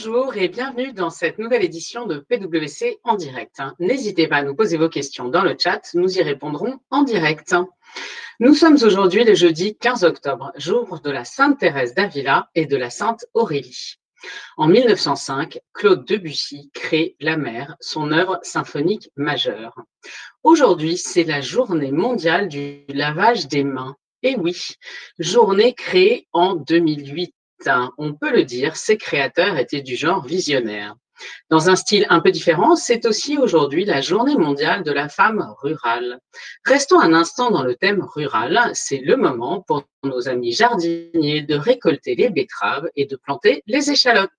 Bonjour et bienvenue dans cette nouvelle édition de PWC en direct. N'hésitez pas à nous poser vos questions dans le chat, nous y répondrons en direct. Nous sommes aujourd'hui le jeudi 15 octobre, jour de la Sainte Thérèse d'Avila et de la Sainte Aurélie. En 1905, Claude Debussy crée La mer, son œuvre symphonique majeure. Aujourd'hui, c'est la journée mondiale du lavage des mains. Et oui, journée créée en 2008 on peut le dire, ses créateurs étaient du genre visionnaire. Dans un style un peu différent, c'est aussi aujourd'hui la journée mondiale de la femme rurale. Restons un instant dans le thème rural. C'est le moment pour nos amis jardiniers de récolter les betteraves et de planter les échalotes.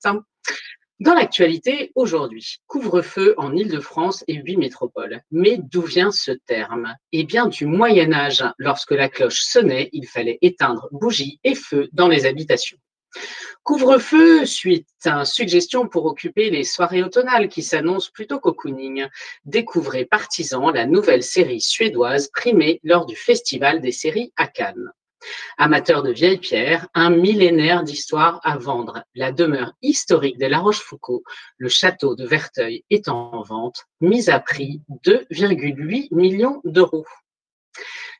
Dans l'actualité, aujourd'hui, couvre-feu en Île-de-France et huit métropoles. Mais d'où vient ce terme? Eh bien, du Moyen Âge, lorsque la cloche sonnait, il fallait éteindre bougies et feux dans les habitations. Couvre-feu suite à suggestion pour occuper les soirées automnales qui s'annoncent plutôt cocooning. Découvrez Partisan, la nouvelle série suédoise primée lors du Festival des séries à Cannes. Amateur de vieilles pierres, un millénaire d'histoire à vendre. La demeure historique de La Rochefoucauld, le château de Verteuil, est en vente, mise à prix 2,8 millions d'euros.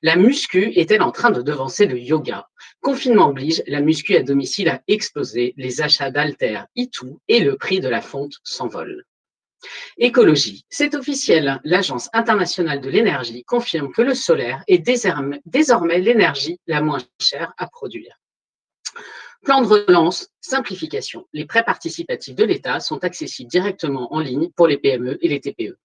La muscu est-elle en train de devancer le yoga? Confinement oblige, la muscu à domicile a explosé, les achats d'haltères y tout et le prix de la fonte s'envole. Écologie, c'est officiel. L'Agence internationale de l'énergie confirme que le solaire est désormais l'énergie la moins chère à produire. Plan de relance, simplification. Les prêts participatifs de l'État sont accessibles directement en ligne pour les PME et les TPE.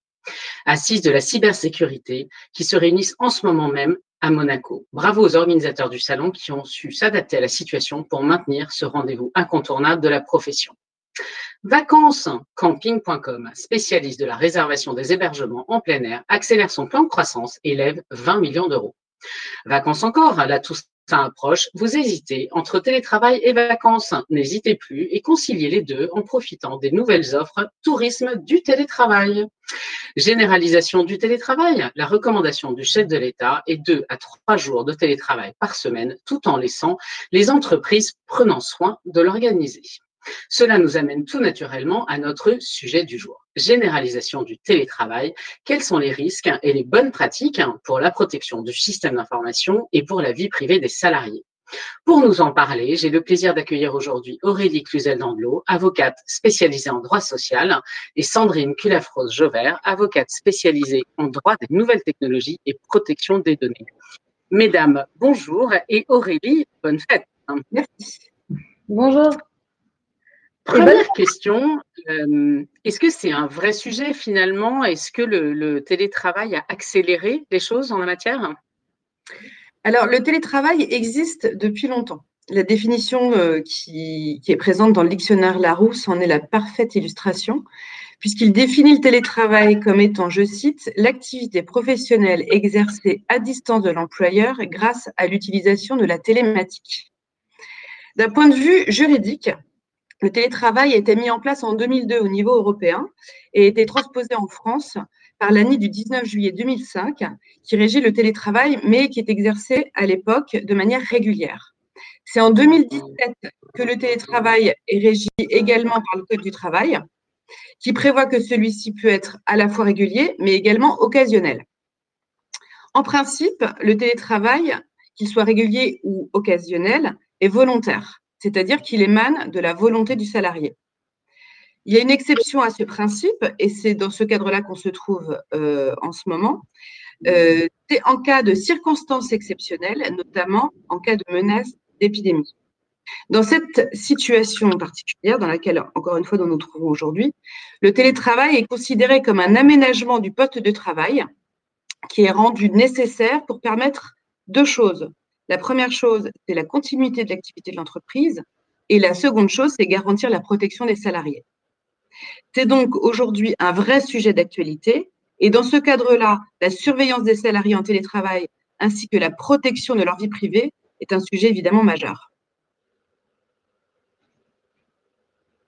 Assise de la cybersécurité qui se réunissent en ce moment même à Monaco. Bravo aux organisateurs du salon qui ont su s'adapter à la situation pour maintenir ce rendez-vous incontournable de la profession. Vacances camping.com, spécialiste de la réservation des hébergements en plein air, accélère son plan de croissance et lève 20 millions d'euros. Vacances encore, là tout ça approche, vous hésitez entre télétravail et vacances. N'hésitez plus et conciliez les deux en profitant des nouvelles offres tourisme du télétravail. Généralisation du télétravail. La recommandation du chef de l'État est deux à trois jours de télétravail par semaine, tout en laissant les entreprises prenant soin de l'organiser. Cela nous amène tout naturellement à notre sujet du jour. Généralisation du télétravail. Quels sont les risques et les bonnes pratiques pour la protection du système d'information et pour la vie privée des salariés? Pour nous en parler, j'ai le plaisir d'accueillir aujourd'hui Aurélie Cluzel-Dandelot, avocate spécialisée en droit social, et Sandrine Culafros-Jovert, avocate spécialisée en droit des nouvelles technologies et protection des données. Mesdames, bonjour, et Aurélie, bonne fête. Merci. Bonjour. Première question, euh, est-ce que c'est un vrai sujet finalement? Est-ce que le, télétravail a accéléré les choses en la matière? Alors, le télétravail existe depuis longtemps. La définition euh, qui, qui, est présente dans le dictionnaire Larousse en est la parfaite illustration, puisqu'il définit le télétravail comme étant, je cite, l'activité professionnelle exercée à distance de l'employeur grâce à l'utilisation de la télématique. D'un point de vue juridique, le télétravail a été mis en place en 2002 au niveau européen et a été transposé en France par l'année du 19 juillet 2005 qui régit le télétravail mais qui est exercé à l'époque de manière régulière. C'est en 2017 que le télétravail est régi également par le Code du travail qui prévoit que celui-ci peut être à la fois régulier mais également occasionnel. En principe, le télétravail, qu'il soit régulier ou occasionnel, est volontaire c'est-à-dire qu'il émane de la volonté du salarié. Il y a une exception à ce principe, et c'est dans ce cadre-là qu'on se trouve euh, en ce moment. Euh, c'est en cas de circonstances exceptionnelles, notamment en cas de menace d'épidémie. Dans cette situation particulière, dans laquelle, encore une fois, nous nous trouvons aujourd'hui, le télétravail est considéré comme un aménagement du poste de travail qui est rendu nécessaire pour permettre deux choses. La première chose, c'est la continuité de l'activité de l'entreprise. Et la seconde chose, c'est garantir la protection des salariés. C'est donc aujourd'hui un vrai sujet d'actualité. Et dans ce cadre-là, la surveillance des salariés en télétravail ainsi que la protection de leur vie privée est un sujet évidemment majeur.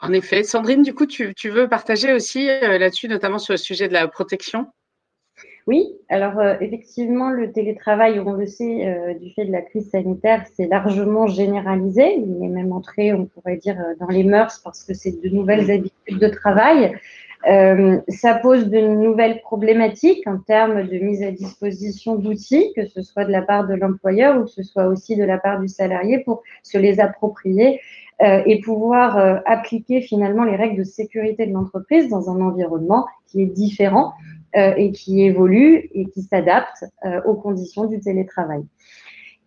En effet. Sandrine, du coup, tu, veux partager aussi euh, là-dessus, notamment sur le sujet de la protection? Oui, alors euh, effectivement, le télétravail, on le sait, euh, du fait de la crise sanitaire, c'est largement généralisé. Il est même entré, on pourrait dire, euh, dans les mœurs parce que c'est de nouvelles habitudes de travail. Ça pose de nouvelles problématiques en termes de mise à disposition d'outils, que ce soit de la part de l'employeur ou que ce soit aussi de la part du salarié pour se les approprier et pouvoir appliquer finalement les règles de sécurité de l'entreprise dans un environnement qui est différent euh, et qui évolue et qui s'adapte euh, aux conditions du télétravail.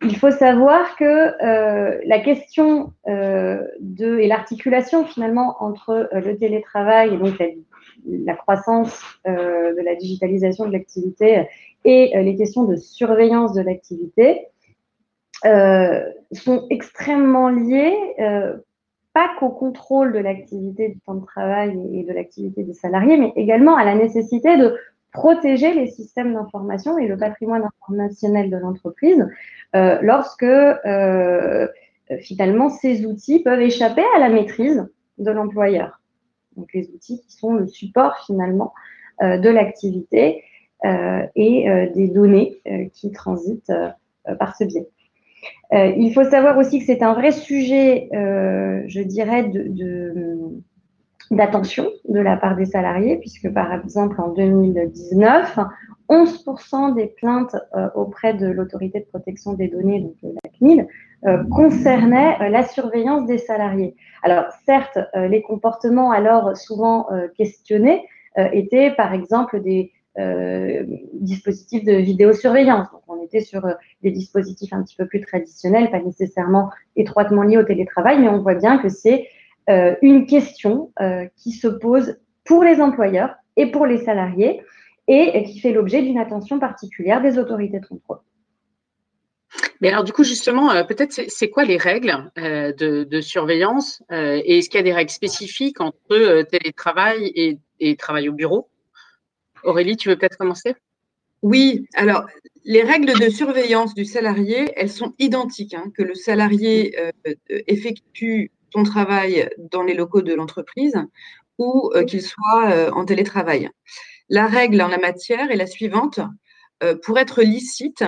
Il faut savoir que euh, la question de, et l'articulation finalement entre le télétravail et donc la, croissance de la digitalisation de l'activité et les questions de surveillance de l'activité sont extrêmement liées, pas qu'au contrôle de l'activité du temps de travail et de l'activité des salariés, mais également à la nécessité de protéger les systèmes d'information et le patrimoine informationnel de l'entreprise euh, lorsque euh, finalement ces outils peuvent échapper à la maîtrise de l'employeur. Donc les outils qui sont le support finalement euh, de l'activité et des données qui transitent par ce biais. il faut savoir aussi que c'est un vrai sujet, je dirais, de d'attention de la part des salariés, puisque par exemple en 2019, 11% des plaintes euh, auprès de l'autorité de protection des données, donc la CNIL, euh, concernaient euh, la surveillance des salariés. Alors certes, les comportements alors souvent questionnés étaient par exemple des dispositifs de vidéosurveillance. Donc on était sur des dispositifs un petit peu plus traditionnels, pas nécessairement étroitement liés au télétravail, mais on voit bien que c'est euh, une question euh, qui se pose pour les employeurs et pour les salariés et qui fait l'objet d'une attention particulière des autorités de contrôle. Mais alors du coup justement, euh, peut-être c'est quoi les règles de, surveillance et est-ce qu'il y a des règles spécifiques entre télétravail et, travail au bureau? Aurélie, tu veux peut-être commencer? Oui, alors les règles de surveillance du salarié, elles sont identiques, hein, que le salarié effectue ton travail dans les locaux de l'entreprise ou euh, qu'il soit euh, en télétravail. La règle en la matière est la suivante. Euh, pour être licite,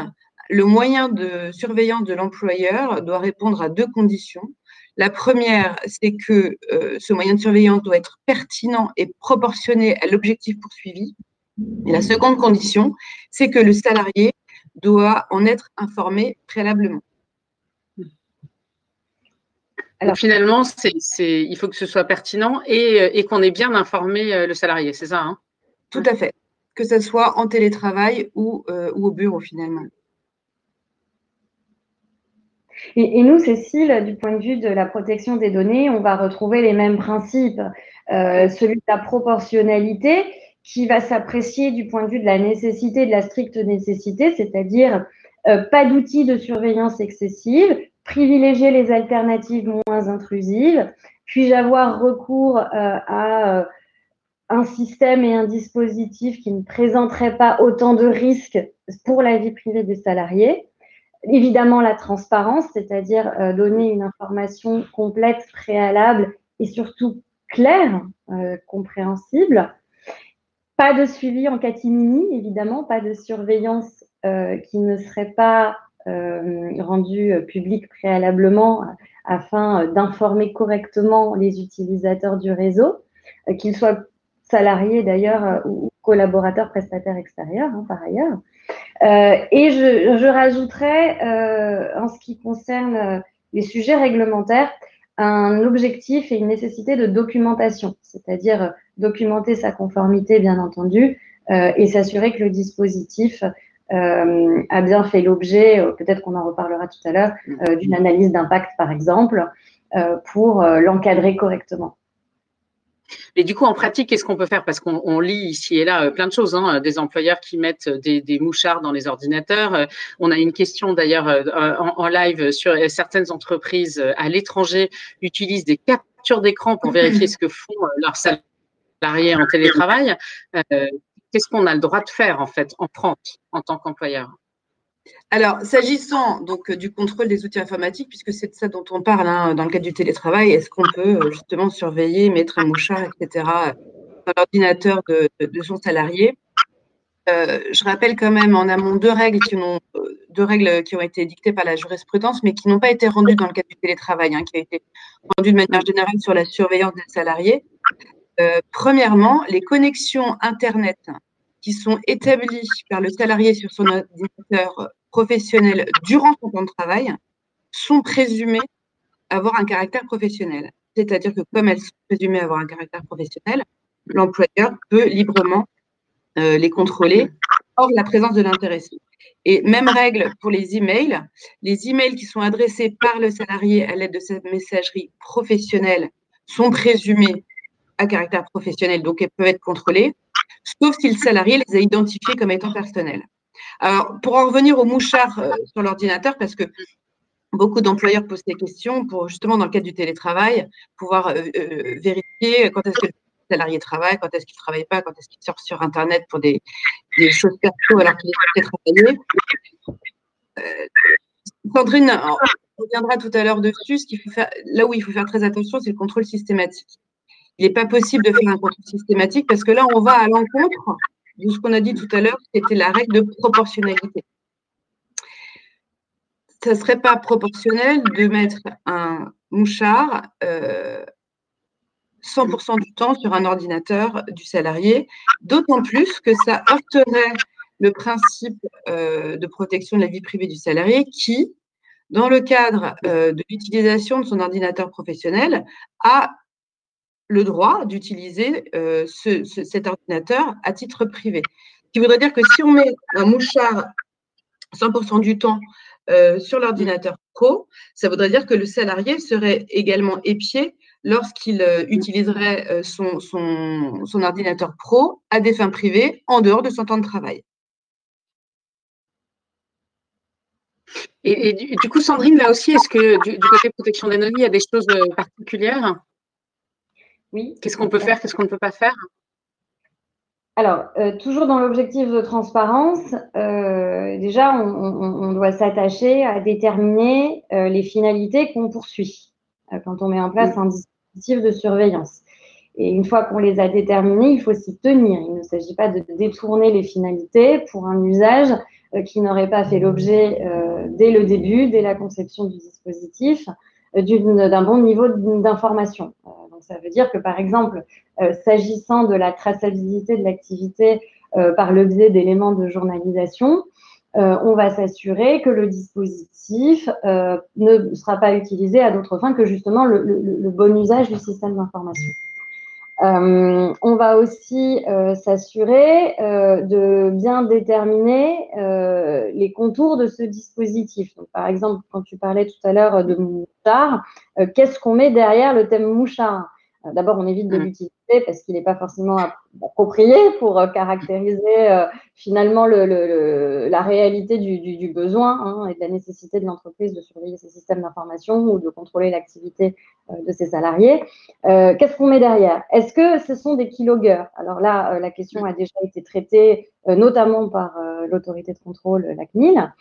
le moyen de surveillance de l'employeur doit répondre à deux conditions. La première, c'est que ce moyen de surveillance doit être pertinent et proportionné à l'objectif poursuivi. Et la seconde condition, c'est que le salarié doit en être informé préalablement. Alors, finalement, il faut que ce soit pertinent et, euh, qu'on ait bien informé euh, le salarié, c'est ça hein? Tout à fait. Que ce soit en télétravail ou, euh, au bureau finalement. Et, nous, Cécile, du point de vue de la protection des données, on va retrouver les mêmes principes. celui de la proportionnalité qui va s'apprécier du point de vue de la nécessité, de la stricte nécessité, c'est-à-dire pas d'outils de surveillance excessive, privilégier les alternatives moins intrusives Puis-je avoir recours euh, à euh, un système et un dispositif qui ne présenterait pas autant de risques pour la vie privée des salariés Évidemment, la transparence, c'est-à-dire euh, donner une information complète, préalable et surtout claire, compréhensible. Pas de suivi en catimini, évidemment, pas de surveillance qui ne serait pas euh, rendu euh, public préalablement afin euh, d'informer correctement les utilisateurs du réseau, qu'ils soient salariés d'ailleurs ou collaborateurs prestataires extérieurs hein, par ailleurs. Et je, je rajouterais, en ce qui concerne les sujets réglementaires, un objectif et une nécessité de documentation, c'est-à-dire documenter sa conformité, bien entendu, et s'assurer que le dispositif euh, a bien fait l'objet, euh, peut-être qu'on en reparlera tout à l'heure, euh, d'une analyse d'impact, par exemple, pour l'encadrer correctement. Mais du coup, en pratique, qu'est-ce qu'on peut faire? Parce qu'on lit ici et là plein de choses, hein, des employeurs qui mettent des, mouchards dans les ordinateurs. On a une question d'ailleurs en, live sur certaines entreprises à l'étranger utilisent des captures d'écran pour vérifier ce que font leurs salariés en télétravail. Qu'est-ce qu'on a le droit de faire en fait en France en tant qu'employeur? Alors, s'agissant donc du contrôle des outils informatiques, puisque c'est de ça dont on parle hein, dans le cadre du télétravail, est-ce qu'on peut euh, justement surveiller, mettre un mouchard, etc., dans l'ordinateur de, son salarié? Je rappelle quand même en amont deux règles qui ont, deux règles qui ont été dictées par la jurisprudence, mais qui n'ont pas été rendues dans le cadre du télétravail, hein, qui a été rendues de manière générale sur la surveillance des salariés. premièrement, les connexions Internet qui sont établies par le salarié sur son ordinateur professionnel durant son temps de travail sont présumées avoir un caractère professionnel. C'est-à-dire que comme elles sont présumées avoir un caractère professionnel, l'employeur peut librement euh, les contrôler hors la présence de l'intéressé. Et même règle pour les emails. Les emails qui sont adressés par le salarié à l'aide de cette messagerie professionnelle sont présumés à caractère professionnel, donc elles peuvent être contrôlées, sauf si le salarié les a identifiés comme étant personnels. Alors, pour en revenir au mouchard euh, sur l'ordinateur, parce que beaucoup d'employeurs posent des questions pour justement dans le cadre du télétravail pouvoir euh, euh, vérifier quand est-ce que le salarié travaille, quand est-ce qu'il ne travaille pas, quand est-ce qu'il sort sur Internet pour des, choses perso alors qu'il est travailler. Euh, Sandrine reviendra tout à l'heure dessus. Là où il faut faire très attention, c'est le contrôle systématique. Il n'est pas possible de faire un contrôle systématique parce que là, on va à l'encontre de ce qu'on a dit tout à l'heure, qui était la règle de proportionnalité. Ça ne serait pas proportionnel de mettre un mouchard 100% euh, du temps sur un ordinateur du salarié, d'autant plus que ça heurterait le principe euh, de protection de la vie privée du salarié qui, dans le cadre euh, de l'utilisation de son ordinateur professionnel, a le droit d'utiliser cet ordinateur à titre privé. Ce qui voudrait dire que si on met un mouchard 100% du temps euh, sur l'ordinateur pro, ça voudrait dire que le salarié serait également épié lorsqu'il euh, utiliserait euh, son, son, ordinateur pro à des fins privées en dehors de son temps de travail. Et, du, coup, Sandrine, là aussi, est-ce que du, côté protection des il y a des choses particulières? Oui. Qu'est-ce qu'on peut faire, qu'est-ce qu'on ne peut pas faire? Alors, euh, toujours dans l'objectif de transparence, euh, déjà, on, doit s'attacher à déterminer euh, les finalités qu'on poursuit quand on met en place un dispositif de surveillance. Et une fois qu'on les a déterminées, il faut s'y tenir. Il ne s'agit pas de détourner les finalités pour un usage qui n'aurait pas fait l'objet dès le début, dès la conception du dispositif, d'un bon niveau d'information. Donc, ça veut dire que, par exemple, euh, s'agissant de la traçabilité de l'activité euh, par le biais d'éléments de journalisation, euh, on va s'assurer que le dispositif ne sera pas utilisé à d'autres fins que justement le, bon usage du système d'information. On va aussi s'assurer de bien déterminer les contours de ce dispositif. par exemple, quand tu parlais tout à l'heure de mouchard, qu'est-ce qu'on met derrière le thème mouchard? D'abord, on évite de mmh. l'utiliser parce qu'il n'est pas forcément approprié pour euh, caractériser euh, finalement la réalité du, besoin hein, et de la nécessité de l'entreprise de surveiller ses systèmes d'information ou de contrôler l'activité euh, de ses salariés. Qu'est-ce qu'on met derrière? Est-ce que ce sont des kilogueurs? Alors là, la question a déjà été traitée notamment par l'autorité de contrôle, la CNIL.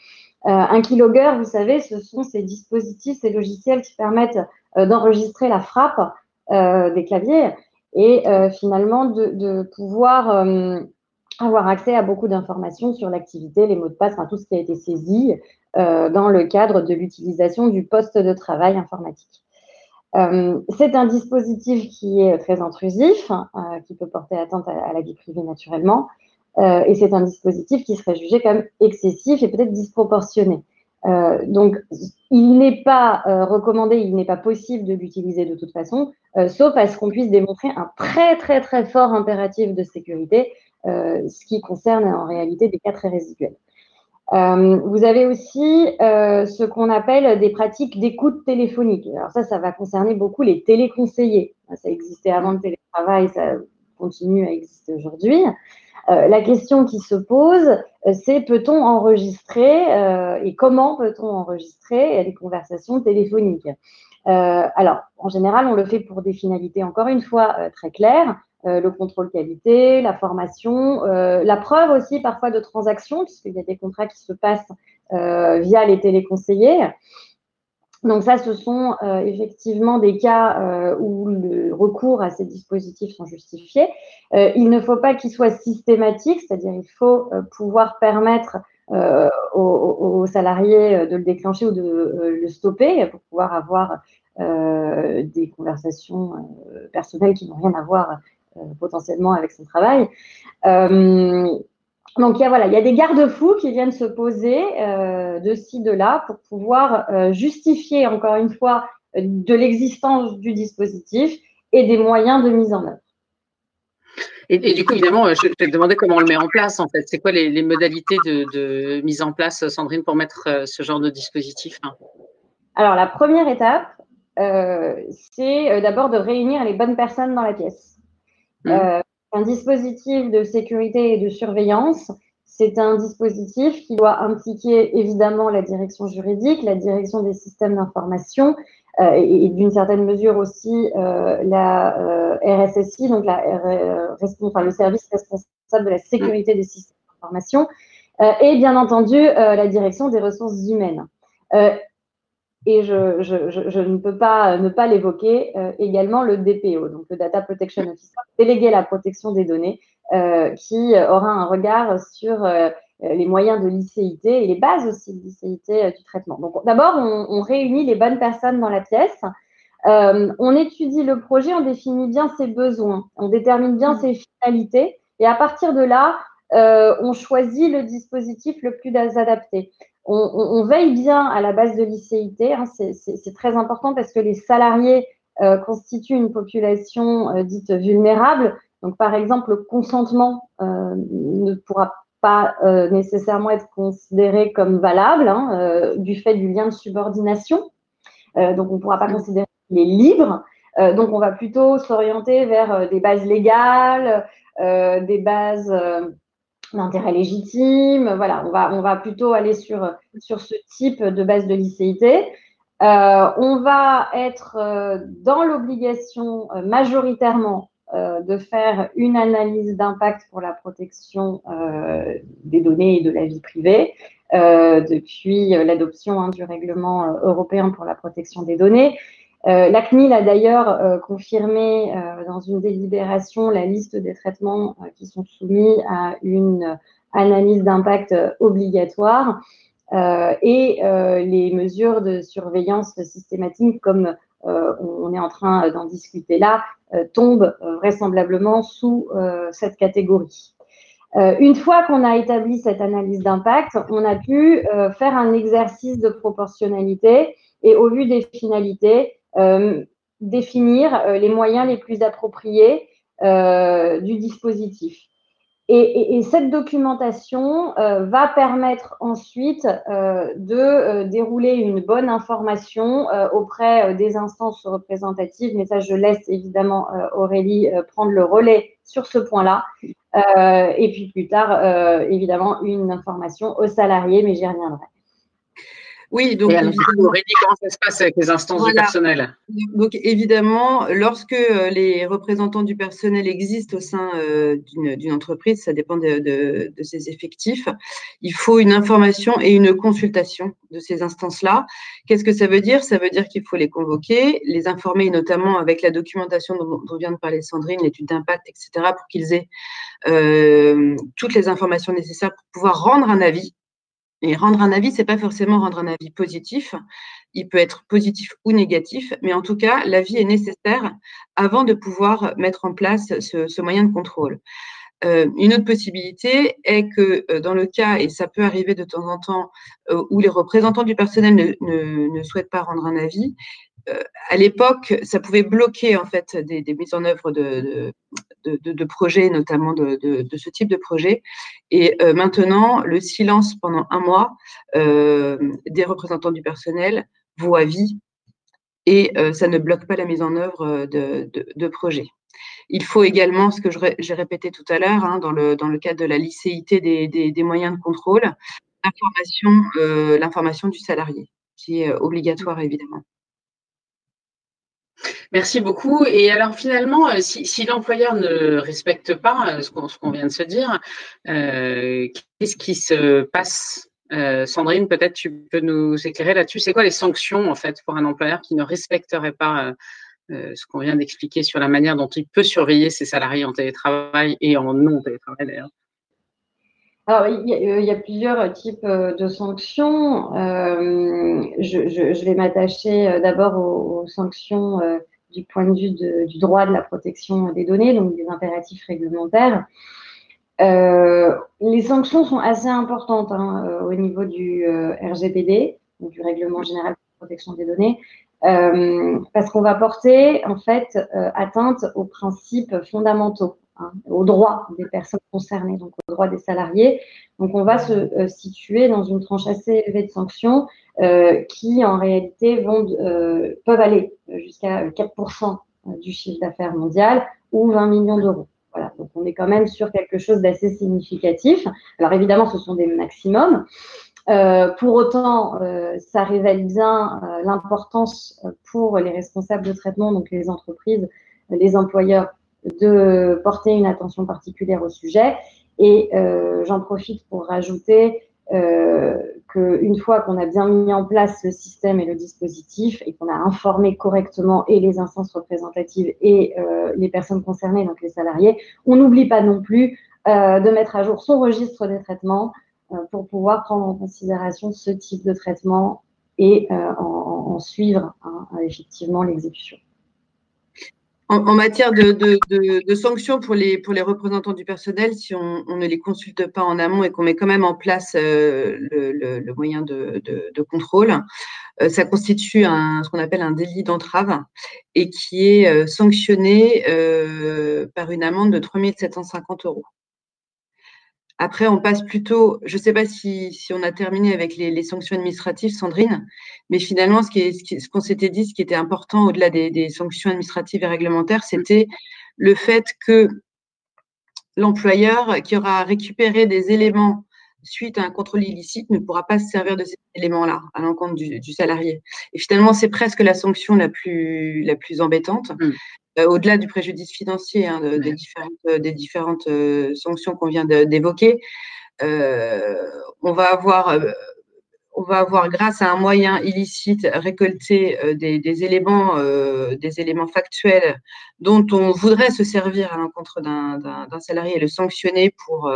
un kilogueur, vous savez, ce sont ces dispositifs, ces logiciels qui permettent d'enregistrer la frappe des claviers et euh, finalement de, pouvoir euh, avoir accès à beaucoup d'informations sur l'activité, les mots de passe, tout ce qui a été saisi euh, dans le cadre de l'utilisation du poste de travail informatique. c'est un dispositif qui est très intrusif, qui peut porter atteinte à, la vie privée naturellement, et c'est un dispositif qui serait jugé comme excessif et peut-être disproportionné. Euh, donc, il n'est pas euh, recommandé, il n'est pas possible de l'utiliser de toute façon, euh, sauf à ce qu'on puisse démontrer un très très très fort impératif de sécurité, ce qui concerne en réalité des cas très résiduels. vous avez aussi ce qu'on appelle des pratiques d'écoute téléphonique. Alors ça, ça va concerner beaucoup les téléconseillers. Ça existait avant le télétravail, continue à exister aujourd'hui. Euh, la question qui se pose, euh, c'est peut-on enregistrer euh, et comment peut-on enregistrer les conversations téléphoniques? Alors, en général, on le fait pour des finalités, encore une fois, très claires. le contrôle qualité, la formation, la preuve aussi parfois de transactions, puisqu'il y a des contrats qui se passent via les téléconseillers. Donc ça, ce sont effectivement des cas où le recours à ces dispositifs sont justifiés. il ne faut pas qu'ils soient systématiques, c'est-à-dire il faut pouvoir permettre aux, salariés de le déclencher ou de le stopper pour pouvoir avoir des conversations personnelles qui n'ont rien à voir potentiellement avec son travail. Donc il y a, voilà, il y a des garde-fous qui viennent se poser euh, de ci, de là pour pouvoir euh, justifier encore une fois de l'existence du dispositif et des moyens de mise en œuvre. Et, du coup, évidemment, je, te demandais comment on le met en place en fait. C'est quoi les, modalités de, mise en place, Sandrine, pour mettre euh, ce genre de dispositif hein? Alors la première étape, c'est d'abord de réunir les bonnes personnes dans la pièce. Mmh un dispositif de sécurité et de surveillance. C'est un dispositif qui doit impliquer évidemment la direction juridique, la direction des systèmes d'information euh, et, d'une certaine mesure aussi euh, la euh, RSSI, donc la, le service responsable de la sécurité des systèmes d'information, et bien entendu la direction des ressources humaines et je, ne peux pas ne pas l'évoquer, euh, également le DPO, donc le Data Protection Officer, délégué à la protection des données, euh, qui aura un regard sur euh, les moyens de l'ICIT et les bases aussi de l'ICIT du traitement. Donc d'abord, on, on, réunit les bonnes personnes dans la pièce, on étudie le projet, on définit bien ses besoins, on détermine bien ses finalités, et à partir de là, on choisit le dispositif le plus adapté on, veille bien à la base de l'ICIT. Hein, c'est très important parce que les salariés euh, constituent une population euh, dite vulnérable. Donc, par exemple, le consentement euh, ne pourra pas nécessairement être considéré comme valable hein, du fait du lien de subordination. donc, on ne pourra pas considérer qu'il est libre. donc, on va plutôt s'orienter vers des bases légales, des bases d'intérêt légitime. Voilà, on va, on va plutôt aller sur, ce type de base de licéité. Euh, on va être euh, dans l'obligation euh, majoritairement de faire une analyse d'impact pour la protection des données et de la vie privée depuis l'adoption hein, du règlement européen pour la protection des données. Euh, la CNIL a d'ailleurs euh, confirmé euh, dans une délibération la liste des traitements qui sont soumis à une analyse d'impact obligatoire et les mesures de surveillance systématique, comme on est en train d'en discuter là, tombent vraisemblablement sous cette catégorie. une fois qu'on a établi cette analyse d'impact, on a pu faire un exercice de proportionnalité et au vu des finalités, euh, définir euh, les moyens les plus appropriés euh, du dispositif. Et, cette documentation va permettre ensuite de dérouler une bonne information auprès des instances représentatives. Mais ça, je laisse évidemment Aurélie prendre le relais sur ce point-là. et puis plus tard, évidemment, une information aux salariés, mais j'y reviendrai. Oui, donc Aurélie, comment ça se passe avec les instances du personnel? Donc évidemment, lorsque euh, les représentants du personnel existent au sein euh, d'une entreprise, ça dépend de, ses effectifs, il faut une information et une consultation de ces instances-là. Qu'est-ce que ça veut dire? Ça veut dire qu'il faut les convoquer, les informer notamment avec la documentation dont, vient de parler Sandrine, l'étude d'impact, etc., pour qu'ils aient euh, toutes les informations nécessaires pour pouvoir rendre un avis et rendre un avis, c'est pas forcément rendre un avis positif. Il peut être positif ou négatif, mais en tout cas, l'avis est nécessaire avant de pouvoir mettre en place ce, moyen de contrôle. Euh, une autre possibilité est que euh, dans le cas, et ça peut arriver de temps en temps, euh, où les représentants du personnel ne, souhaitent pas rendre un avis, à l'époque, ça pouvait bloquer en fait des, mises en œuvre de, projets, notamment de, ce type de projet. Et euh, maintenant, le silence pendant un mois euh, des représentants du personnel vaut avis et euh, ça ne bloque pas la mise en œuvre de, projets. Il faut également, ce que j'ai répété tout à l'heure, hein, dans, le, cadre de la licéité des moyens de contrôle, l'information du salarié, qui est obligatoire évidemment. Merci beaucoup. Et alors finalement, euh, si, l'employeur ne respecte pas euh, ce qu'on vient de se dire, euh, qu'est-ce qui se passe? Sandrine, peut-être tu peux nous éclairer là-dessus. C'est quoi les sanctions en fait pour un employeur qui ne respecterait pas ce qu'on vient d'expliquer sur la manière dont il peut surveiller ses salariés en télétravail et en non télétravail d'ailleurs? Alors, il y, a, plusieurs types de sanctions. je, vais m'attacher d'abord aux, sanctions du point de vue du droit de la protection des données, donc des impératifs réglementaires. Euh, les sanctions sont assez importantes hein, euh, au niveau du euh, RGPD, du Règlement général de protection des données, parce qu'on va porter en fait atteinte aux principes fondamentaux, hein, aux droits des personnes concernées, donc aux droits des salariés. Donc on va se situer dans une tranche assez élevée de sanctions qui en réalité vont, peuvent aller jusqu'à 4% du chiffre d'affaires mondial ou 20 millions d'euros. Voilà, donc on est quand même sur quelque chose d'assez significatif. Alors évidemment, ce sont des maximums. Euh, pour autant, euh, ça révèle bien euh, l'importance pour les responsables de traitement, donc les entreprises, les employeurs, de porter une attention particulière au sujet. Et j'en profite pour rajouter euh, qu'une fois qu'on a bien mis en place le système et le dispositif et qu'on a informé correctement et les instances représentatives et euh, les personnes concernées, donc les salariés, on n'oublie pas non plus euh, de mettre à jour son registre des traitements pour pouvoir prendre en considération ce type de traitement et en, suivre hein, effectivement l'exécution. En, matière de, sanctions pour les, représentants du personnel, si on, ne les consulte pas en amont et qu'on met quand même en place euh, le, moyen de, contrôle, euh, ça constitue ce qu'on appelle un délit d'entrave et qui est euh, sanctionné par une amende de 3 750 euros. Après, on passe plutôt, je ne sais pas si, on a terminé avec les, sanctions administratives, Sandrine, mais finalement, ce qu'on s'était dit, ce qui était important au-delà des, sanctions administratives et réglementaires, c'était le fait que l'employeur qui aura récupéré des éléments suite à un contrôle illicite ne pourra pas se servir de ces éléments-là à l'encontre du, salarié. Et finalement, c'est presque la sanction la plus, embêtante. Mmh. Euh, au-delà du préjudice financier, hein, des différentes, euh, des différentes euh, sanctions qu'on vient d'évoquer, on va avoir on va avoir, grâce à un moyen illicite, récolté des, éléments, des éléments factuels dont on voudrait se servir à l'encontre d'un salarié et le sanctionner pour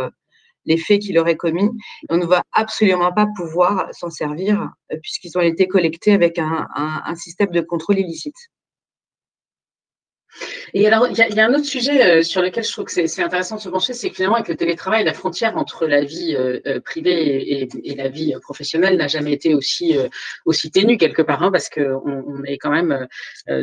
les faits qu'il aurait commis. On ne va absolument pas pouvoir s'en servir puisqu'ils ont été collectés avec un système de contrôle illicite. Et alors, il y, a un autre sujet euh, sur lequel je trouve que c'est intéressant de se pencher, c'est que finalement, avec le télétravail, la frontière entre la vie euh, euh, privée et, la vie professionnelle n'a jamais été aussi, aussi ténue quelque part, hein, parce qu'on on est quand même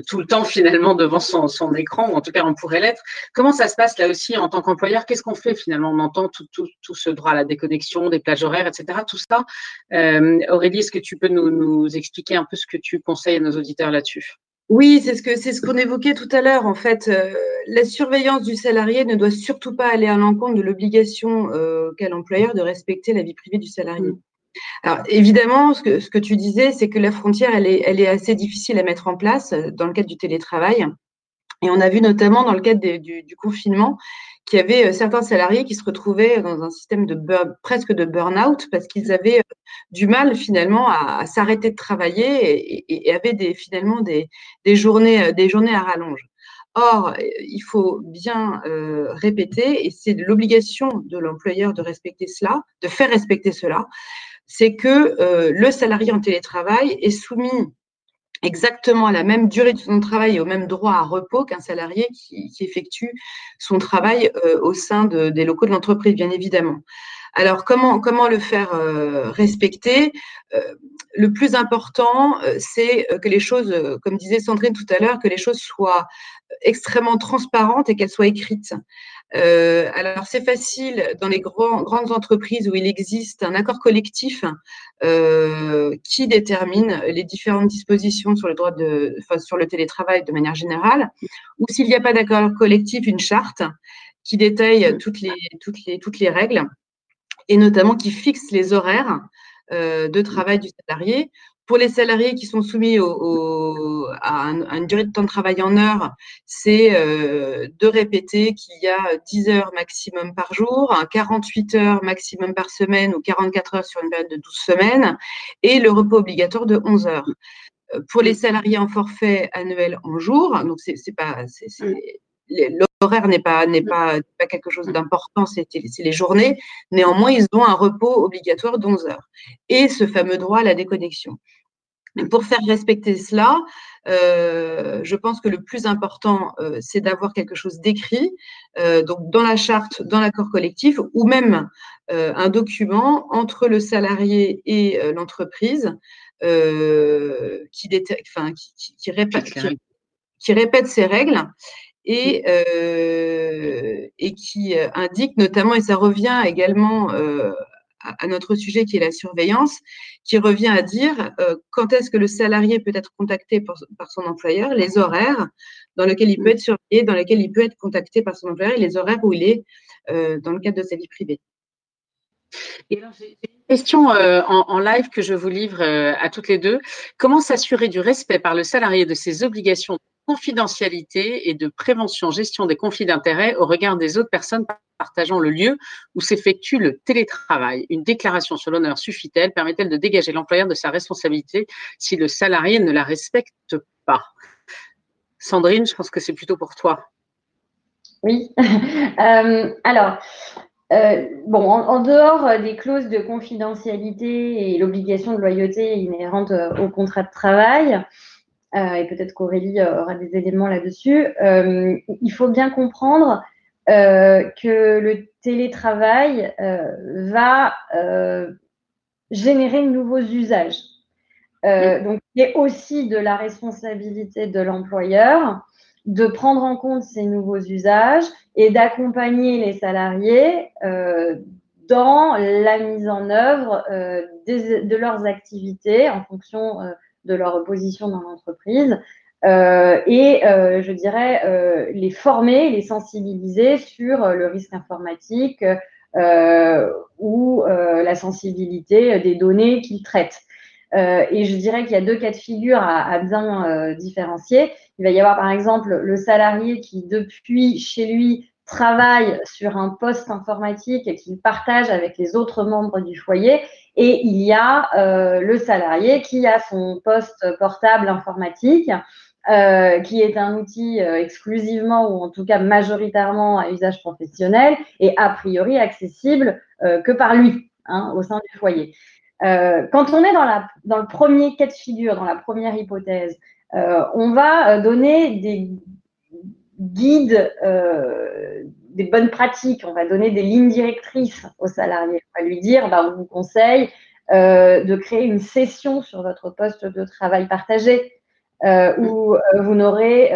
tout le temps finalement devant son, écran, ou en tout cas on pourrait l'être. Comment ça se passe là aussi en tant qu'employeur? Qu'est-ce qu'on fait finalement? On entend tout, ce droit à la déconnexion, des plages horaires, etc. Tout ça. Aurélie, est-ce que tu peux nous expliquer un peu ce que tu conseilles à nos auditeurs là-dessus? Oui, c'est ce que c'est ce qu'on évoquait tout à l'heure. En fait, euh, la surveillance du salarié ne doit surtout pas aller à l'encontre de l'obligation euh, qu'a l'employeur de respecter la vie privée du salarié. Mm. Alors évidemment, ce que, ce que tu disais, c'est que la frontière, elle est, elle est assez difficile à mettre en place euh, dans le cadre du télétravail. Et on a vu notamment dans le cadre du, du, confinement qu'il y avait euh, certains salariés qui se retrouvaient dans un système de presque de burn-out parce qu'ils avaient euh, du mal finalement à, s'arrêter de travailler et, avaient des, finalement des, des, journées, euh, des journées à rallonge. Or, il faut bien répéter, et c'est l'obligation de l'employeur de respecter cela, de faire respecter cela, c'est que le salarié en télétravail est soumis exactement à la même durée de son travail et au même droit à repos qu'un salarié qui, effectue son travail euh, au sein des locaux de l'entreprise, bien évidemment. Alors, comment, comment le faire euh, respecter? Euh, Le plus important, c'est que les choses, comme disait Sandrine tout à l'heure, que les choses soient extrêmement transparentes et qu'elles soient écrites. Euh, alors, c'est facile dans les grandes entreprises où il existe un accord collectif euh, qui détermine les différentes dispositions sur le droit de, sur le télétravail de manière générale, ou s'il n'y a pas d'accord collectif, une charte qui détaille toutes les, toutes les, toutes les règles et notamment qui fixe les horaires euh, de travail du salarié pour les salariés qui sont soumis à, une durée de temps de travail en heures, c'est de répéter qu'il y a 10 heures maximum par jour, 48 heures maximum par semaine ou 44 heures sur une période de 12 semaines, et le repos obligatoire de 11 heures. Pour les salariés en forfait annuel en jour, donc c'est pas, l'horaire n'est pas, n'est pas, pas quelque chose d'important, c'est les journées. Néanmoins, ils ont un repos obligatoire d'11 heures et ce fameux droit à la déconnexion. pour faire respecter cela, euh, je pense que le plus important, euh, c'est d'avoir quelque chose d'écrit, euh, donc dans la charte, dans l'accord collectif, ou même un document entre le salarié et l'entreprise qui, enfin, qui, qui, répète, qui, répète ces règles et, euh, et qui indique notamment, et ça revient également euh, à, notre sujet qui est la surveillance, qui revient à dire quand est-ce que le salarié peut être contacté par, son employeur, les horaires dans lesquels il peut être surveillé, dans lesquels il peut être contacté par son employeur et les horaires où il est dans le cadre de sa vie privée. Et alors, j'ai une question en, en, live que je vous livre à toutes les deux. Comment s'assurer du respect par le salarié de ses obligations confidentialité et de prévention gestion des conflits d'intérêts au regard des autres personnes partageant le lieu où s'effectue le télétravail. Une déclaration sur l'honneur suffit-elle? Permet-elle de dégager l'employeur de sa responsabilité si le salarié ne la respecte pas? Sandrine, je pense que c'est plutôt pour toi. Oui. Euh, alors, euh, en, dehors des clauses de confidentialité et l'obligation de loyauté inhérente au contrat de travail, et peut-être qu'Aurélie euh, aura des éléments là-dessus, euh, il faut bien comprendre que le télétravail va générer de nouveaux usages. donc, il est aussi de la responsabilité de l'employeur de prendre en compte ces nouveaux usages et d'accompagner les salariés dans la mise en œuvre de leurs activités en fonction de leur position dans l'entreprise. Euh, et euh, je dirais euh, les former, les sensibiliser sur le risque informatique ou la sensibilité des données qu'ils traitent. et je dirais qu'il y a deux cas de figure à, bien différencier. Il va y avoir par exemple le salarié qui, depuis chez lui, travaille sur un poste informatique qu'il partage avec les autres membres du foyer et il y a euh, le salarié qui a son poste portable informatique, euh, qui est un outil euh, exclusivement ou en tout cas majoritairement à usage professionnel et a priori accessible que par lui hein, au sein du foyer. quand on est dans, la, dans le premier cas de figure, dans la première hypothèse, on va donner des guides des bonnes pratiques, on va donner des lignes directrices aux salariés. On va lui dire, bah, on vous conseille euh, de créer une session sur votre poste de travail partagé euh, où euh, vous n'aurez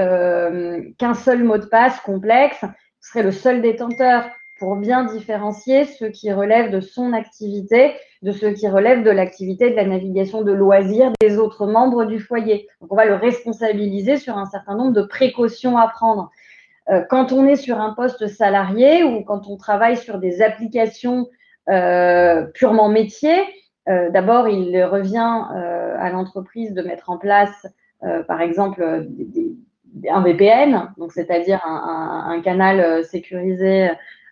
qu'un seul mot de passe complexe. Vous serez le seul détenteur pour bien différencier ce qui relève de son activité de ce qui relève de l'activité de la navigation de loisirs des autres membres du foyer. Donc, on va le responsabiliser sur un certain nombre de précautions à prendre. Euh, quand on est sur un poste salarié ou quand on travaille sur des applications euh, purement métier, euh, d'abord, il revient à l'entreprise de mettre en place, par exemple, un VPN, donc c'est-à-dire un, canal sécurisé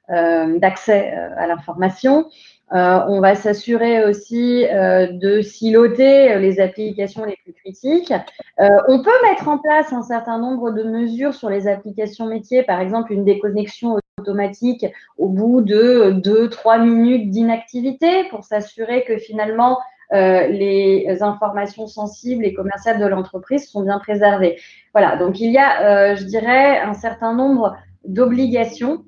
d'accès à l'information. Euh, on va s'assurer aussi euh, de siloter euh, les applications les plus critiques. on peut mettre en place un certain nombre de mesures sur les applications métiers, par exemple une déconnexion automatique au bout de 2-3 minutes d'inactivité pour s'assurer que finalement les informations sensibles et commerciales de l'entreprise sont bien préservées. Voilà, donc il y a, je dirais, un certain nombre d'obligations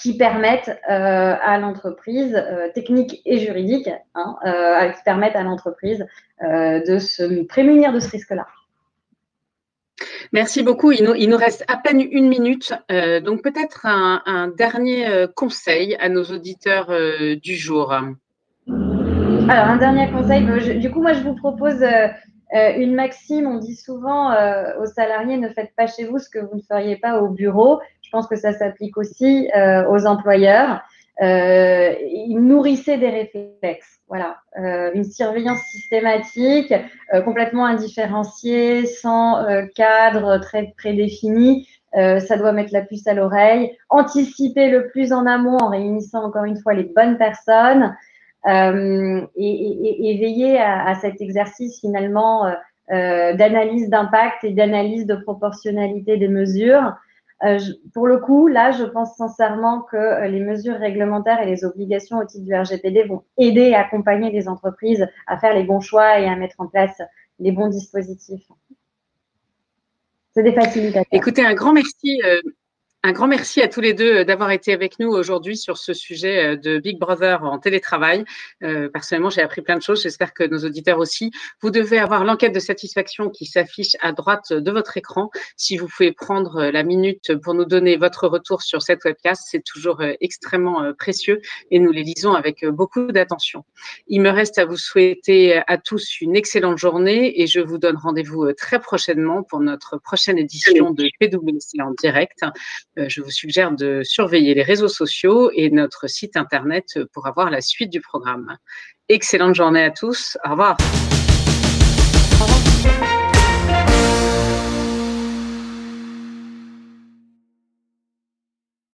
qui permettent euh, à l'entreprise, euh, technique et juridique, hein, euh, qui permettent à l'entreprise de se prémunir de ce risque-là. Merci beaucoup. Il nous, reste à peine une minute. donc peut-être un, dernier conseil à nos auditeurs du jour. Alors un dernier conseil. Du coup, moi je vous propose une maxime. On dit souvent aux salariés ne faites pas chez vous ce que vous ne feriez pas au bureau. Je pense que ça s'applique aussi euh, aux employeurs. il nourrissait des réflexes. Voilà, une surveillance systématique, complètement indifférenciée, sans cadre très prédéfini, euh, ça doit mettre la puce à l'oreille, anticiper le plus en amont en réunissant encore une fois les bonnes personnes euh, et, veiller à, cet exercice finalement euh, d'analyse d'impact et d'analyse de proportionnalité des mesures. Pour le coup, là, je pense sincèrement que les mesures réglementaires et les obligations au titre du RGPD vont aider et accompagner les entreprises à faire les bons choix et à mettre en place les bons dispositifs. C'est des facilitateurs. Écoutez, un grand merci. Euh, un grand merci à tous les deux euh, d'avoir été avec nous aujourd'hui sur ce sujet euh, de Big Brother en télétravail. Euh, personnellement, j'ai appris plein de choses. J'espère que nos auditeurs aussi. Vous devez avoir l'enquête de satisfaction qui s'affiche à droite de votre écran. Si vous pouvez prendre la minute pour nous donner votre retour sur cette webcast, c'est toujours extrêmement précieux et nous les lisons avec beaucoup d'attention. Il me reste à vous souhaiter à tous une excellente journée et je vous donne rendez-vous très prochainement pour notre prochaine édition de PwC en direct. Euh, je vous suggère de surveiller les réseaux sociaux et notre site internet pour avoir la suite du programme. Excellente journée à tous. Au revoir. Au revoir.